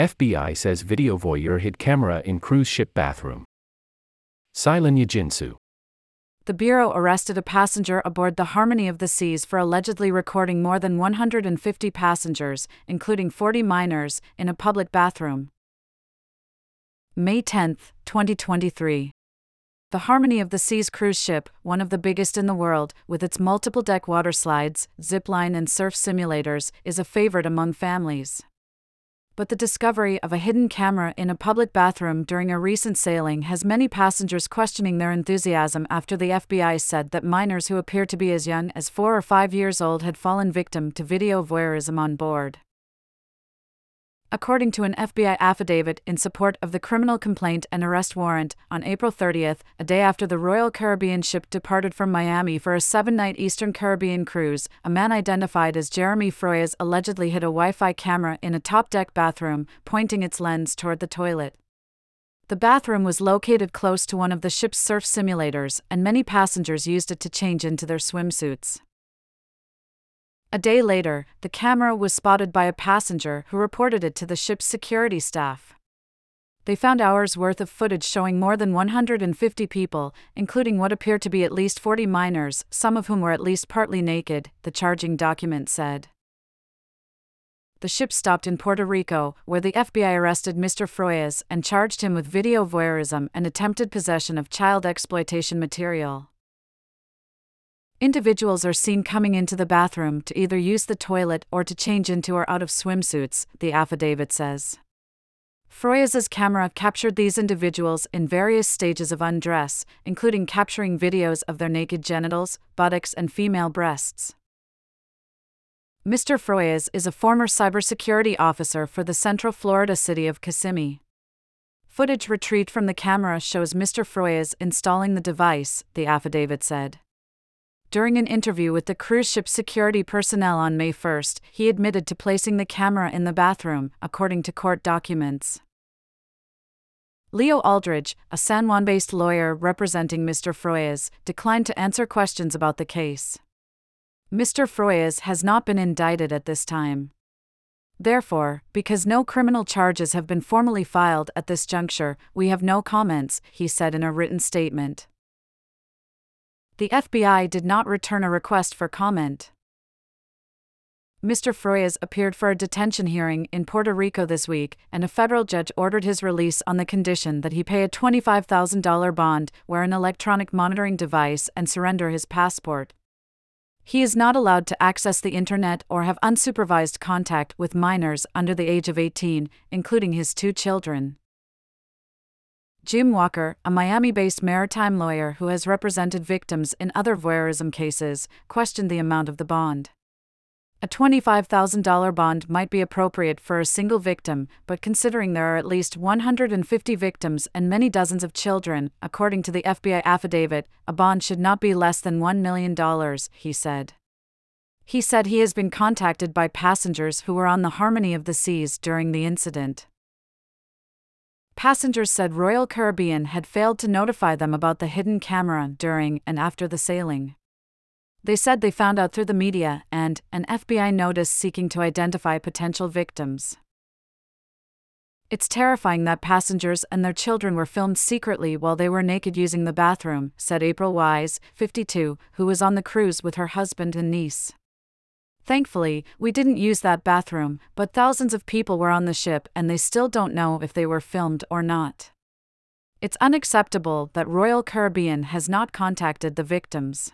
FBI says video voyeur hid camera in cruise ship bathroom. Ceylan Yeginsu. The Bureau arrested a passenger aboard the Harmony of the Seas for allegedly recording more than 150 passengers, including 40 minors, in a public bathroom. May 10, 2023. The Harmony of the Seas cruise ship, one of the biggest in the world, with its multiple deck water slides, zip line, and surf simulators, is a favorite among families but the discovery of a hidden camera in a public bathroom during a recent sailing has many passengers questioning their enthusiasm after the FBI said that minors who appear to be as young as four or five years old had fallen victim to video voyeurism on board according to an FBI affidavit in support of the criminal complaint and arrest warrant, on April 30th, a day after the Royal Caribbean ship departed from Miami for a seven night Eastern Caribbean cruise, a man identified as Jeremy Froyes allegedly hid a Wi Fi camera in a top deck bathroom, pointing its lens toward the toilet. The bathroom was located close to one of the ship's surf simulators, and many passengers used it to change into their swimsuits. A day later, the camera was spotted by a passenger who reported it to the ship's security staff. They found hours worth of footage showing more than 150 people, including what appeared to be at least 40 minors, some of whom were at least partly naked, the charging document said. The ship stopped in Puerto Rico, where the FBI arrested Mr. Froyes and charged him with video voyeurism and attempted possession of child exploitation material. Individuals are seen coming into the bathroom to either use the toilet or to change into or out of swimsuits, the affidavit says. Froyes's camera captured these individuals in various stages of undress, including capturing videos of their naked genitals, buttocks, and female breasts. Mr. Froyes is a former cybersecurity officer for the Central Florida city of Kissimmee. Footage retrieved from the camera shows Mr. Froyes installing the device, the affidavit said. During an interview with the cruise ship security personnel on May 1, he admitted to placing the camera in the bathroom, according to court documents. Leo Aldridge, a San Juan based lawyer representing Mr. Froyes, declined to answer questions about the case. Mr. Froyes has not been indicted at this time. Therefore, because no criminal charges have been formally filed at this juncture, we have no comments, he said in a written statement the FBI did not return a request for comment. Mr. Froyes appeared for a detention hearing in Puerto Rico this week, and a federal judge ordered his release on the condition that he pay a $25,000 bond, wear an electronic monitoring device, and surrender his passport. He is not allowed to access the internet or have unsupervised contact with minors under the age of 18, including his two children. Jim Walker, a Miami based maritime lawyer who has represented victims in other voyeurism cases, questioned the amount of the bond. A $25,000 bond might be appropriate for a single victim, but considering there are at least 150 victims and many dozens of children, according to the FBI affidavit, a bond should not be less than $1 million, he said. He said he has been contacted by passengers who were on the Harmony of the Seas during the incident. Passengers said Royal Caribbean had failed to notify them about the hidden camera during and after the sailing. They said they found out through the media and an FBI notice seeking to identify potential victims. It's terrifying that passengers and their children were filmed secretly while they were naked using the bathroom, said April Wise, 52, who was on the cruise with her husband and niece. Thankfully, we didn't use that bathroom, but thousands of people were on the ship and they still don't know if they were filmed or not. It's unacceptable that Royal Caribbean has not contacted the victims.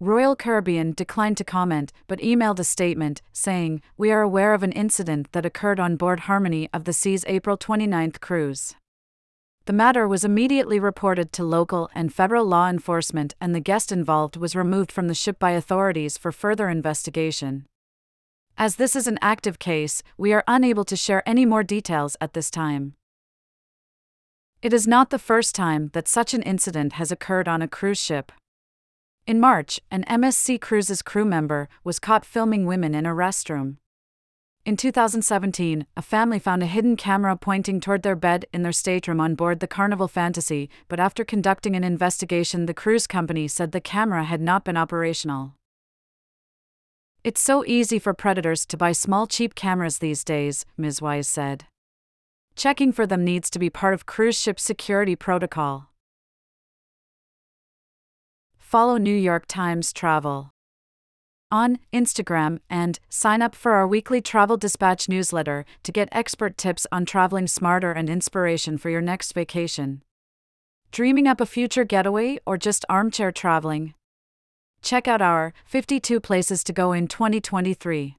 Royal Caribbean declined to comment but emailed a statement saying, We are aware of an incident that occurred on board Harmony of the Seas April 29 cruise. The matter was immediately reported to local and federal law enforcement, and the guest involved was removed from the ship by authorities for further investigation. As this is an active case, we are unable to share any more details at this time. It is not the first time that such an incident has occurred on a cruise ship. In March, an MSC Cruises crew member was caught filming women in a restroom. In 2017, a family found a hidden camera pointing toward their bed in their stateroom on board the Carnival Fantasy, but after conducting an investigation, the cruise company said the camera had not been operational. It's so easy for predators to buy small, cheap cameras these days, Ms. Wise said. Checking for them needs to be part of cruise ship security protocol. Follow New York Times Travel on Instagram and sign up for our weekly Travel Dispatch newsletter to get expert tips on traveling smarter and inspiration for your next vacation. Dreaming up a future getaway or just armchair traveling? Check out our 52 Places to Go in 2023